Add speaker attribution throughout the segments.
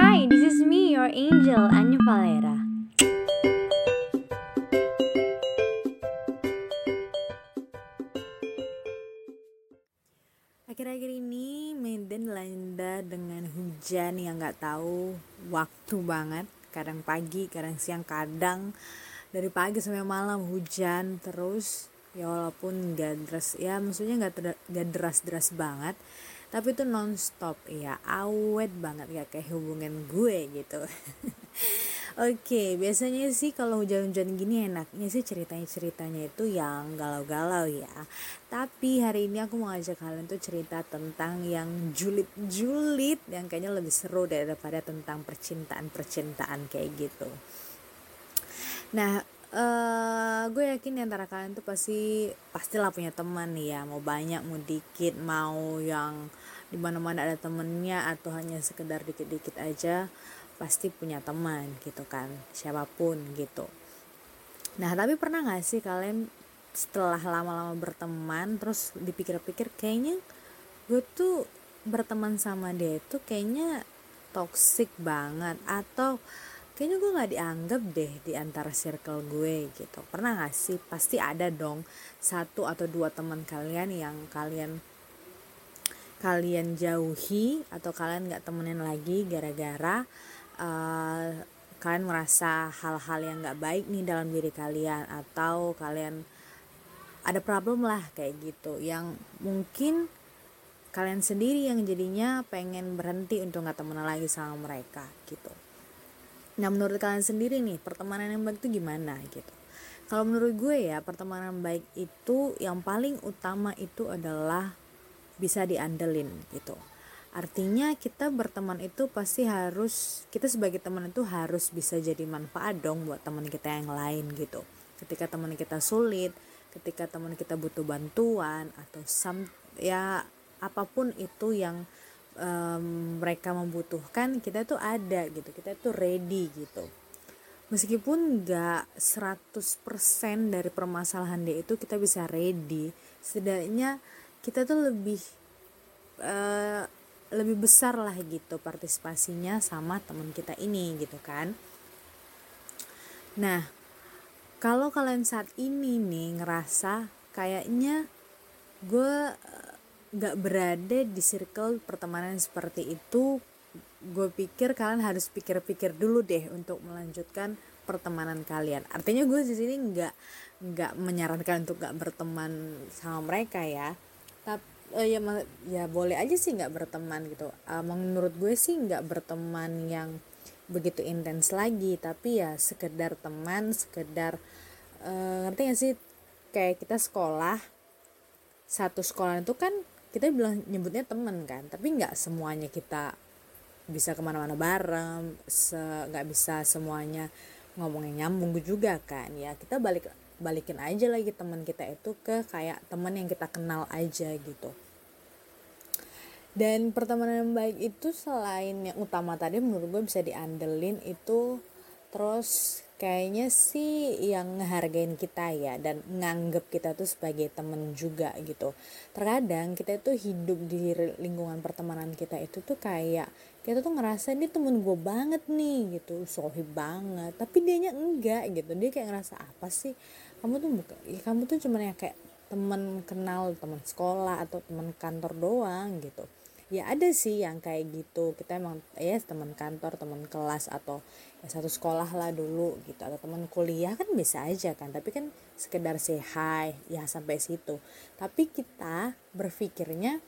Speaker 1: Hi, this is me, your angel, Anya Valera.
Speaker 2: Akhir-akhir ini Medan dilanda dengan hujan yang nggak tahu waktu banget. Kadang pagi, kadang siang, kadang dari pagi sampai malam hujan terus. Ya walaupun nggak deras, ya maksudnya nggak deras-deras banget, tapi itu nonstop ya, awet banget ya kayak hubungan gue gitu. Oke, biasanya sih kalau hujan-hujan gini enaknya sih ceritanya-ceritanya itu yang galau-galau ya. Tapi hari ini aku mau ngajak kalian tuh cerita tentang yang julid-julid yang kayaknya lebih seru daripada tentang percintaan-percintaan kayak gitu. Nah, uh, gue yakin antara kalian tuh pasti pastilah punya teman ya, mau banyak mau dikit, mau yang di mana-mana ada temennya atau hanya sekedar dikit-dikit aja pasti punya teman gitu kan siapa pun gitu. Nah tapi pernah gak sih kalian setelah lama-lama berteman terus dipikir-pikir kayaknya gue tuh berteman sama dia itu kayaknya toxic banget atau kayaknya gue nggak dianggap deh di antara circle gue gitu. Pernah gak sih? Pasti ada dong satu atau dua teman kalian yang kalian kalian jauhi atau kalian nggak temenin lagi gara-gara uh, kalian merasa hal-hal yang nggak baik nih dalam diri kalian atau kalian ada problem lah kayak gitu yang mungkin kalian sendiri yang jadinya pengen berhenti untuk nggak temenan lagi sama mereka gitu. Nah menurut kalian sendiri nih pertemanan yang baik itu gimana gitu? Kalau menurut gue ya pertemanan baik itu yang paling utama itu adalah bisa diandelin gitu Artinya kita berteman itu pasti harus kita sebagai teman itu harus bisa jadi manfaat dong buat teman kita yang lain gitu. Ketika teman kita sulit, ketika teman kita butuh bantuan atau some ya apa pun itu yang um, mereka membutuhkan, kita tuh ada gitu. Kita tuh ready gitu. Meskipun gak 100% dari permasalahan dia itu kita bisa ready, setidaknya kita tuh lebih uh, lebih besar lah gitu partisipasinya sama teman kita ini gitu kan. Nah kalau kalian saat ini nih ngerasa kayaknya gue eh, gak berada di circle pertemanan seperti itu gue pikir kalian harus pikir-pikir dulu deh untuk melanjutkan pertemanan kalian. Artinya gue di sini nggak nggak menyarankan untuk gak berteman sama mereka ya tapi uh, ya ya boleh aja sih nggak berteman gitu. Uh, menurut gue sih nggak berteman yang begitu intens lagi tapi ya sekedar teman sekedar uh, ngerti gak sih? Kayak kita sekolah satu sekolah itu kan kita bilang nyebutnya temen kan tapi nggak semuanya kita bisa ke mana-mana bareng nggak bisa semuanya ngomongnya nyambung juga kan. Ya kita balik balikin aja lagi teman kita itu ke kayak teman yang kita kenal aja gitu. Dan pertemanan yang baik itu selain yang utama tadi menurut gue bisa diandelin itu terus kayaknya sih yang ngehargain kita ya dan nganggep kita tuh sebagai temen juga gitu. Terkadang kita tuh hidup di lingkungan pertemanan kita itu tuh kayak kita tuh ngerasa ini temen gue banget nih gitu sohib banget. Tapi dianya enggak gitu dia kayak ngerasa apa sih? Kamu tuh bukan ya kamu tuh cuma yang kayak temen kenal teman sekolah atau teman kantor doang gitu ya ada sih yang kayak gitu. Kita emang ya teman kantor teman kelas atau ya satu sekolah lah dulu gitu atau teman kuliah kan bisa aja kan tapi kan sekedar say hi ya sampai situ. Tapi kita berpikirnya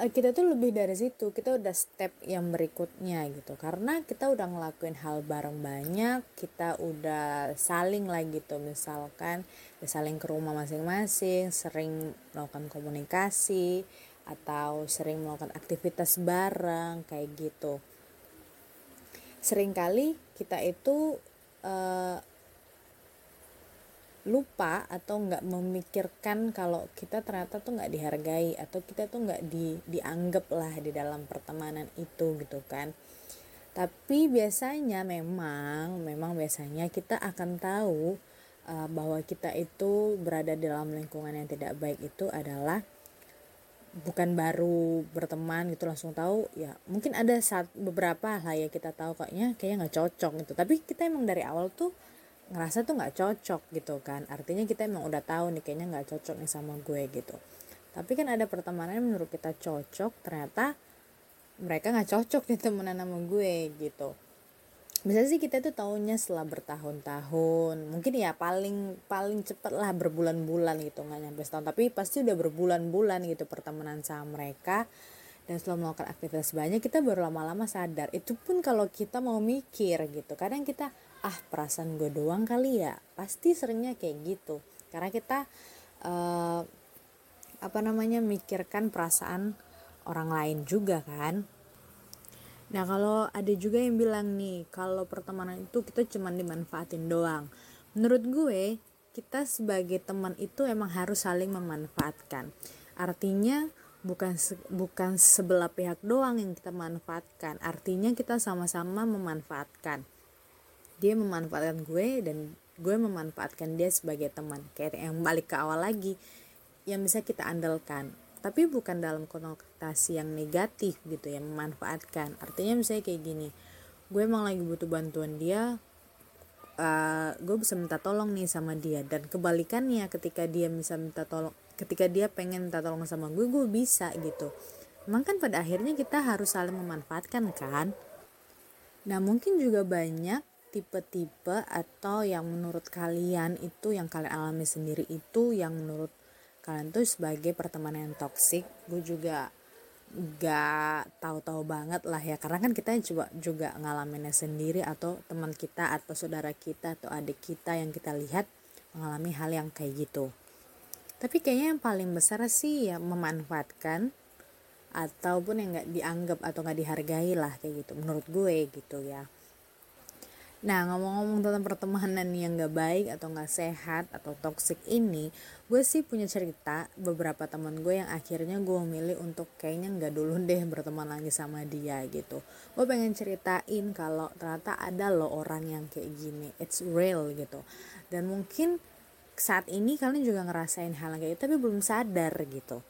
Speaker 2: Eh, kita tuh lebih dari situ. Kita udah step yang berikutnya gitu. Karena kita udah ngelakuin hal bareng banyak kita udah saling lah gitu. Misalkan ya saling ke rumah masing-masing sering melakukan komunikasi atau sering melakukan aktivitas bareng kayak gitu. Seringkali kita itu uh, lupa atau nggak memikirkan kalau kita ternyata tuh nggak dihargai atau kita tuh nggak di dianggap lah di dalam pertemanan itu gitu kan. Tapi biasanya memang memang biasanya kita akan tahu uh, bahwa kita itu berada dalam lingkungan yang tidak baik itu adalah bukan baru berteman gitu langsung tahu ya mungkin ada saat beberapa lah ya kita tahu kayaknya kayaknya nggak cocok gitu. Tapi kita emang dari awal tuh ngerasa tuh nggak cocok gitu kan. Artinya kita emang udah tahu nih kayaknya nggak cocok nih sama gue gitu. Tapi kan ada pertemanan yang menurut kita cocok ternyata mereka nggak cocok nih temenan sama gue gitu bisa sih kita tuh tahunya setelah bertahun-tahun mungkin ya paling paling cepet lah berbulan-bulan gitu nggak nyampe setahun. Tapi pasti udah berbulan-bulan gitu pertemanan sama mereka dan setelah melakukan aktivitas banyak kita baru lama-lama sadar. Itu pun kalau kita mau mikir gitu kadang kita ah perasaan gue doang kali ya. Pasti seringnya kayak gitu. Karena kita uh, apa namanya mikirkan perasaan orang lain juga kan Nah kalau ada juga yang bilang nih kalau pertemanan itu kita cuma dimanfaatin doang. Menurut gue kita sebagai teman itu emang harus saling memanfaatkan. Artinya bukan se bukan sebelah pihak doang yang kita manfaatkan. Artinya kita sama-sama memanfaatkan. Dia memanfaatkan gue dan gue memanfaatkan dia sebagai teman. Kayak yang balik ke awal lagi yang bisa kita andalkan tapi bukan dalam konotasi yang negatif gitu ya memanfaatkan. Artinya misalnya kayak gini gue emang lagi butuh bantuan dia uh, gue bisa minta tolong nih sama dia. Dan kebalikannya ketika dia bisa minta tolong ketika dia pengen minta tolong sama gue gue bisa gitu. Emang kan pada akhirnya kita harus saling memanfaatkan kan? Nah mungkin juga banyak tipe-tipe atau yang menurut kalian itu yang kalian alami sendiri itu yang menurut kalian tuh sebagai pertemanan yang toksik gue juga gak tahu-tahu banget lah ya. Karena kan kita coba juga ngalaminnya sendiri atau teman kita atau saudara kita atau adik kita yang kita lihat mengalami hal yang kayak gitu. Tapi kayaknya yang paling besar sih ya memanfaatkan ataupun yang nggak dianggap atau nggak dihargai lah kayak gitu menurut gue gitu ya Nah ngomong-ngomong tentang pertemanan yang gak baik atau gak sehat atau toxic ini Gue sih punya cerita beberapa teman gue yang akhirnya gue memilih untuk kayaknya gak dulu deh berteman lagi sama dia gitu. Gue pengen ceritain kalau ternyata ada loh orang yang kayak gini It's real gitu. Dan mungkin saat ini kalian juga ngerasain hal kayak gitu tapi belum sadar gitu.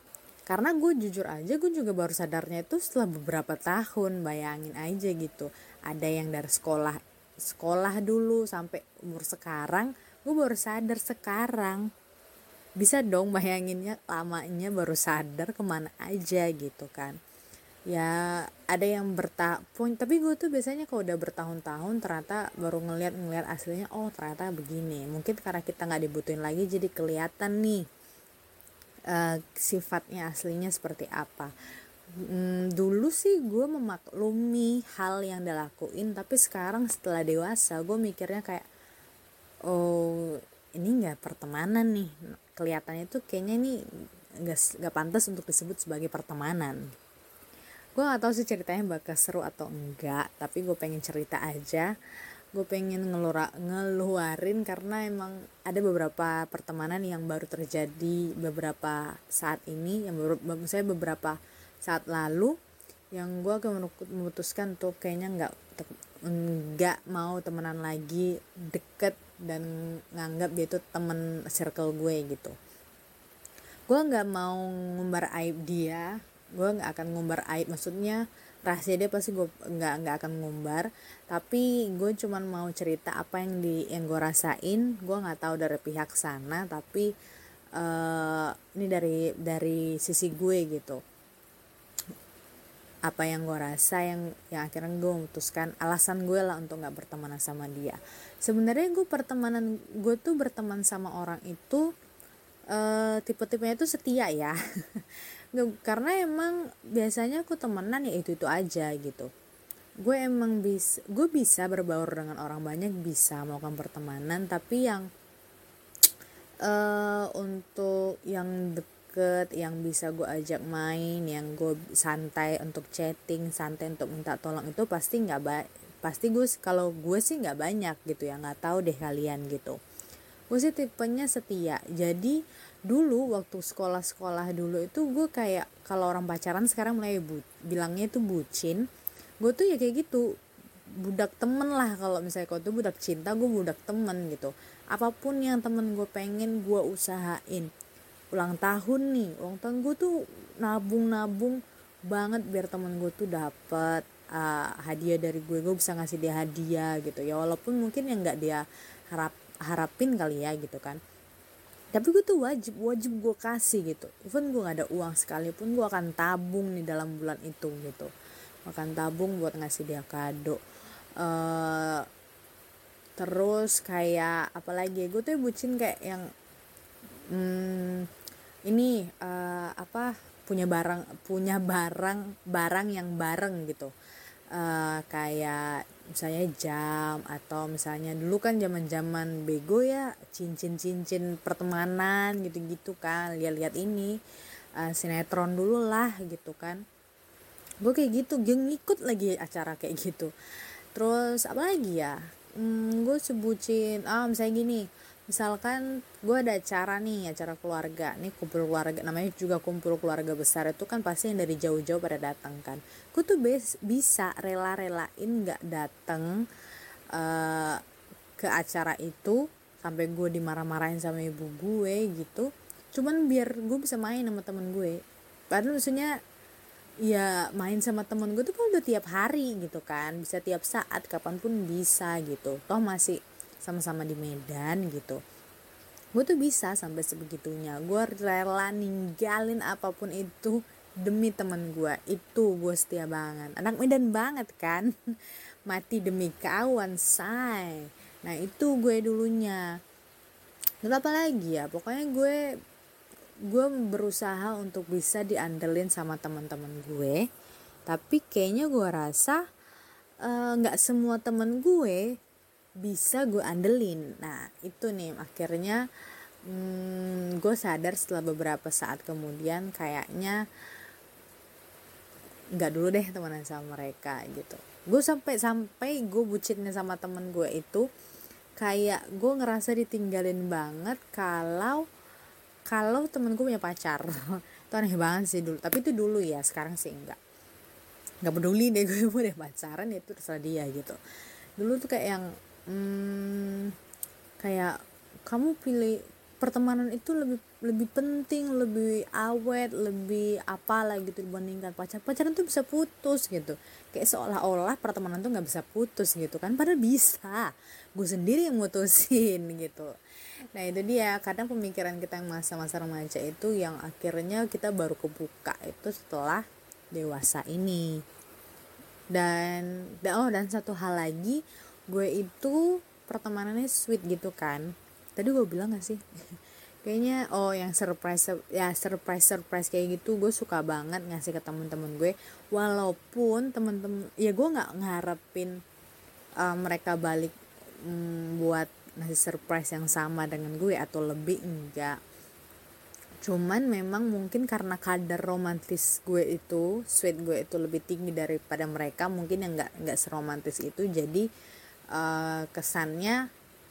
Speaker 2: Karena gue jujur aja gue juga baru sadarnya itu setelah beberapa tahun bayangin aja gitu. Ada yang dari sekolah sekolah dulu sampai umur sekarang gue baru sadar sekarang. Bisa dong bayanginnya lamanya baru sadar ke mana aja gitu kan. Ya ada yang bertahun tapi gue tuh biasanya kalau udah bertahun-tahun ternyata baru ngeliat ngeliat aslinya oh ternyata begini. Mungkin karena kita nggak dibutuhin lagi jadi kelihatan nih uh, sifatnya aslinya seperti apa hmm, dulu sih gue memaklumi hal yang dilakuin tapi sekarang setelah dewasa gue mikirnya kayak oh ini nggak pertemanan nih. Kelihatannya tuh kayaknya ini nggak nggak pantas untuk disebut sebagai pertemanan. Gue gak tahu sih ceritanya bakal seru atau enggak tapi gue pengen cerita aja. Gue pengen ngelura, ngeluarin karena emang ada beberapa pertemanan yang baru terjadi beberapa saat ini yang baru saya beberapa saat lalu yang gue memutuskan tuh kayaknya nggak nggak mau temenan lagi deket dan nganggap dia itu temen circle gue gitu. Gue nggak mau ngumbar aib dia gue nggak akan ngumbar aib maksudnya rahasia dia pasti gue nggak nggak akan ngumbar tapi gue cuman mau cerita apa yang di yang gue rasain gue nggak tahu dari pihak sana tapi uh, ini dari dari sisi gue gitu apa yang gue rasa yang yang akhirnya gue memutuskan alasan gue lah untuk nggak berteman sama dia. Sebenarnya gue pertemanan gue tuh berteman sama orang itu uh, tipe-tipenya itu setia ya. Karena emang biasanya aku temenan ya itu itu aja gitu. Gue emang bisa gue bisa berbaur dengan orang banyak bisa melakukan pertemanan tapi yang uh, untuk yang deket yang bisa gue ajak main yang gue santai untuk chatting santai untuk minta tolong itu pasti nggak baik pasti gue kalau gue sih nggak banyak gitu ya nggak tahu deh kalian gitu. Gue sih tipenya setia. Jadi dulu waktu sekolah-sekolah dulu itu gue kayak kalau orang pacaran sekarang mulai bu bilangnya itu bucin. Gue tuh ya kayak gitu budak temen lah kalau misalnya kau tuh budak cinta gue budak temen gitu. Apa pun yang temen gue pengen gue usahain ulang tahun nih. Ulang tahun gue tuh nabung nabung banget biar temen gue tuh dapet uh, hadiah dari gue. Gue bisa ngasih dia hadiah gitu ya. Walaupun mungkin yang nggak dia harap harapin kali ya gitu kan. Tapi gue tuh wajib wajib gue kasih gitu. Even gue gak ada uang sekalipun gue akan tabung nih dalam bulan itu gitu. Akan tabung buat ngasih dia kado. Uh, terus kayak apalagi gue tuh bucin kayak yang hmm, ini uh, apa punya barang punya barang barang yang bareng gitu. Uh, kayak misalnya jam atau misalnya dulu kan zaman zaman bego ya cincin cincin pertemanan gitu gitu kan. Lihat-lihat ini uh, sinetron dulu lah gitu kan. Gue kayak gitu gue ngikut lagi acara kayak gitu. Terus apa lagi ya? Hmm, gue sebutin ah misalnya gini misalkan gue ada acara nih acara keluarga. Nih kumpul keluarga namanya juga kumpul keluarga besar. Itu kan pasti yang dari jauh-jauh pada datang kan. Gue tuh bes, bisa rela-relain nggak datang uh, ke acara itu sampai gue dimarah-marahin sama ibu gue gitu. Cuman biar gue bisa main sama temen gue. Padahal maksudnya ya main sama temen gue tuh kan udah tiap hari gitu kan. Bisa tiap saat kapan pun bisa gitu. Toh masih sama-sama di Medan gitu. Gue tuh bisa sampai sebegitunya. Gue rela ninggalin apa pun itu demi temen gue itu gue setia banget. Anak Medan banget kan? Mati demi kawan say. Nah itu gue dulunya. Dan apa lagi ya? Pokoknya gue gue berusaha untuk bisa diandelin sama teman-teman gue. Tapi kayaknya gue rasa eh, nggak uh, semua temen gue bisa gue andelin. Nah itu nih akhirnya hmm, gue sadar setelah beberapa saat kemudian kayaknya nggak dulu deh temenan sama mereka gitu. Gue sampai sampai gue bucinnya sama temen gue itu kayak gue ngerasa ditinggalin banget kalau kalau temen gue punya pacar. Itu aneh banget sih dulu tapi itu dulu ya sekarang sih enggak nggak peduli deh gue mau deh pacaran ya itu terserah dia gitu. Dulu tuh kayak yang hmm, kayak kamu pilih pertemanan itu lebih lebih penting lebih awet lebih apalah gitu dibandingkan pacar. Pacaran tuh bisa putus gitu. Kayak seolah-olah pertemanan tuh nggak bisa putus gitu kan. Padahal bisa. Gue sendiri yang mutusin gitu. Nah itu dia. Kadang pemikiran kita yang masa-masa remaja itu yang akhirnya kita baru kebuka itu setelah dewasa ini. Dan oh dan satu hal lagi gue itu pertemanannya sweet gitu kan. Tadi gue bilang gak sih? Kayaknya oh yang surprise ya surprise surprise kayak gitu gue suka banget ngasih ke temen-temen gue. Walaupun temen-temen ya gue nggak ngarepin uh, mereka balik um, buat ngasih surprise yang sama dengan gue atau lebih enggak. Cuman memang mungkin karena kadar romantis gue itu sweet gue itu lebih tinggi daripada mereka mungkin yang nggak nggak seromantis itu jadi uh, kesannya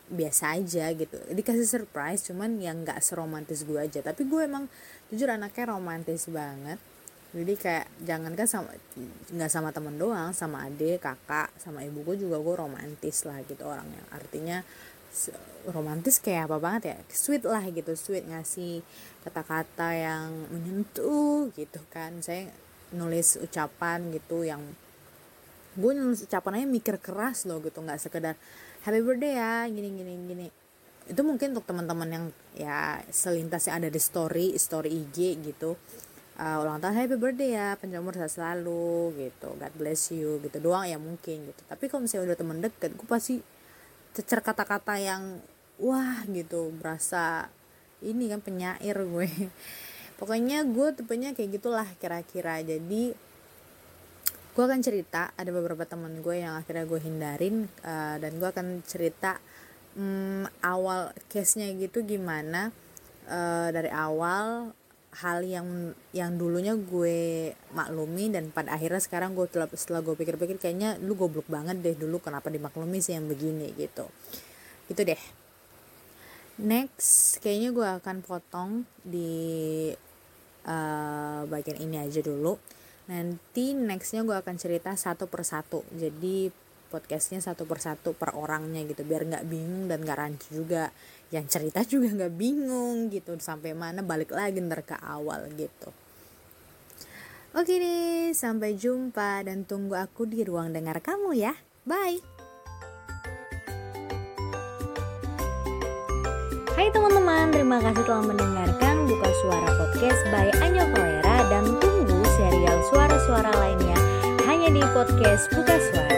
Speaker 2: biasa aja gitu. Dikasih surprise cuman yang nggak seromantis gue aja. Tapi gue emang jujur anaknya romantis banget. Jadi kayak jangan kan sama nggak sama temen doang sama adik kakak sama ibu gue juga gue romantis lah gitu orangnya artinya romantis kayak apa banget ya? Sweet lah gitu sweet ngasih kata-kata yang menyentuh gitu kan. Saya nulis ucapan gitu yang gue nulis ucapan aja mikir keras loh gitu nggak sekedar happy birthday ya gini gini gini. Itu mungkin untuk teman-teman yang ya selintas yang ada di story story IG gitu. Uh, ulang tahun happy birthday ya panjang umur sehat selalu gitu. God bless you gitu. Doang ya mungkin gitu. Tapi kalau misalnya udah temen deket gue pasti cecer kata-kata yang wah gitu. Berasa ini kan penyair gue. Pokoknya gue tipenya kayak gitulah kira-kira. Jadi gue akan cerita ada beberapa teman gue yang akhirnya gue hindarin uh, dan gue akan cerita um, awal case nya gitu gimana uh, dari awal hal yang yang dulunya gue maklumi dan pada akhirnya sekarang gue setelah, setelah gue pikir-pikir kayaknya lu goblok banget deh dulu kenapa dimaklumi sih yang begini gitu. Gitu deh. Next kayaknya gue akan potong di uh, bagian ini aja dulu Nanti nextnya gue akan cerita satu persatu. Jadi podcastnya satu persatu per orangnya gitu biar nggak bingung dan nggak rancu juga. Yang cerita juga nggak bingung gitu sampai mana balik lagi ntar ke awal gitu. Oke nih sampai jumpa dan tunggu aku di ruang dengar kamu ya. Bye!
Speaker 1: Hai teman-teman, terima kasih telah mendengarkan Buka Suara Podcast by Anyo Kolera dan serial suara-suara lainnya hanya di podcast Buka Suara.